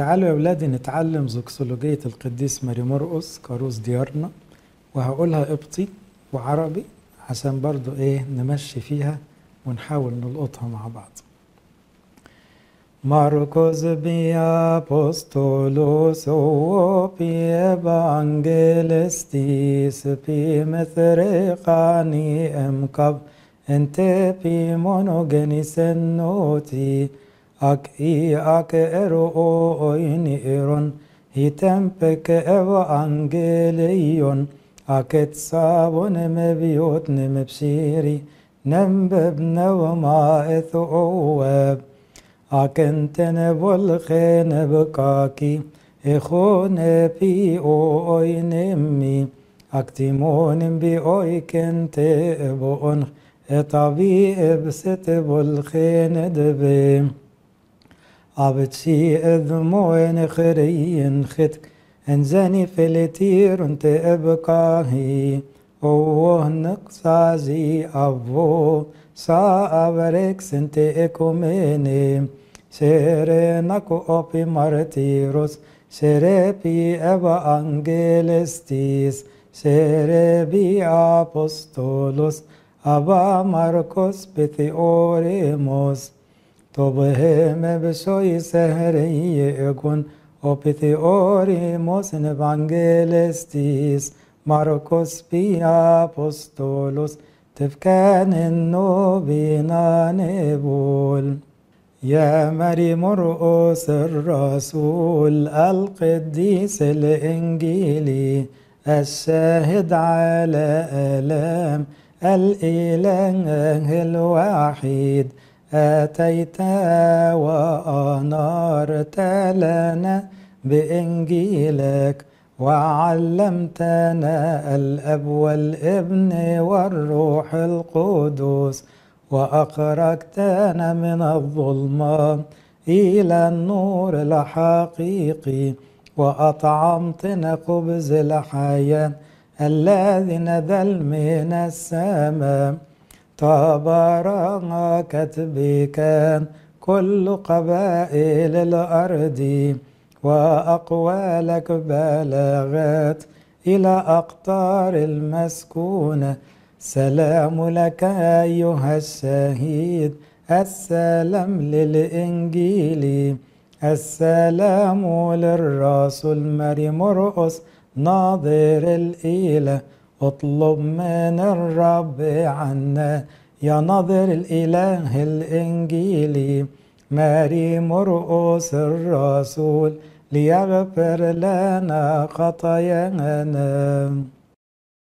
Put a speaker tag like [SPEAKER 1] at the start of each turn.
[SPEAKER 1] تعالوا يا ولادي نتعلم زوكسولوجية القديس ماري مرقس كاروس ديارنا وهقولها قبطي وعربي عشان برضو إيه نمشي فيها ونحاول نلقطها مع بعض. Marcos bia apostolos o pi evangelistis pi methreqani emkav ente pi monogenis noti اك اي اك ارو اوين ايرون هي تمبك ايو انجليون اك تصابون مبيوت نمبسيري نمبب نو ما اثوب اك انتن بولخين بكاكي اخون بي اوين امي اك تيمون بي اوين تيبون اتابي ابست بولخين دبيم abtsi edmoen khrein khit انزني فلتير انت ابقاهي اوه نقصازي ابو سا ابريكس انت اكوميني Serenaco opi martyros, serepi evangelistis, serebi apostolos, aba تو به مبسوی سهری اگون أو پیتی اوری موسن وانگلستیس ماروکوس پی اپوستولوس تفکن نو بینا نبول يا مريم مرؤوس الرسول القديس الإنجيلي الشاهد على آلام الإله الوحيد أتيت وأنارت لنا بإنجيلك وعلمتنا الأب والابن والروح القدس وأخرجتنا من الظلمة إلى النور الحقيقي وأطعمتنا خبز الحياة الذي نزل من السماء. تباركت بك كل قبائل الأرض وأقوالك بلغت إلى أقطار المسكونة سلام لك أيها الشهيد السلام للإنجيل السلام للرسول مريم مرقس ناظر الإله. اطلب من الرب عنا. يا ناظر الإله الإنجيلي مريم مرقس الرسول ليغفر لنا خطايانا.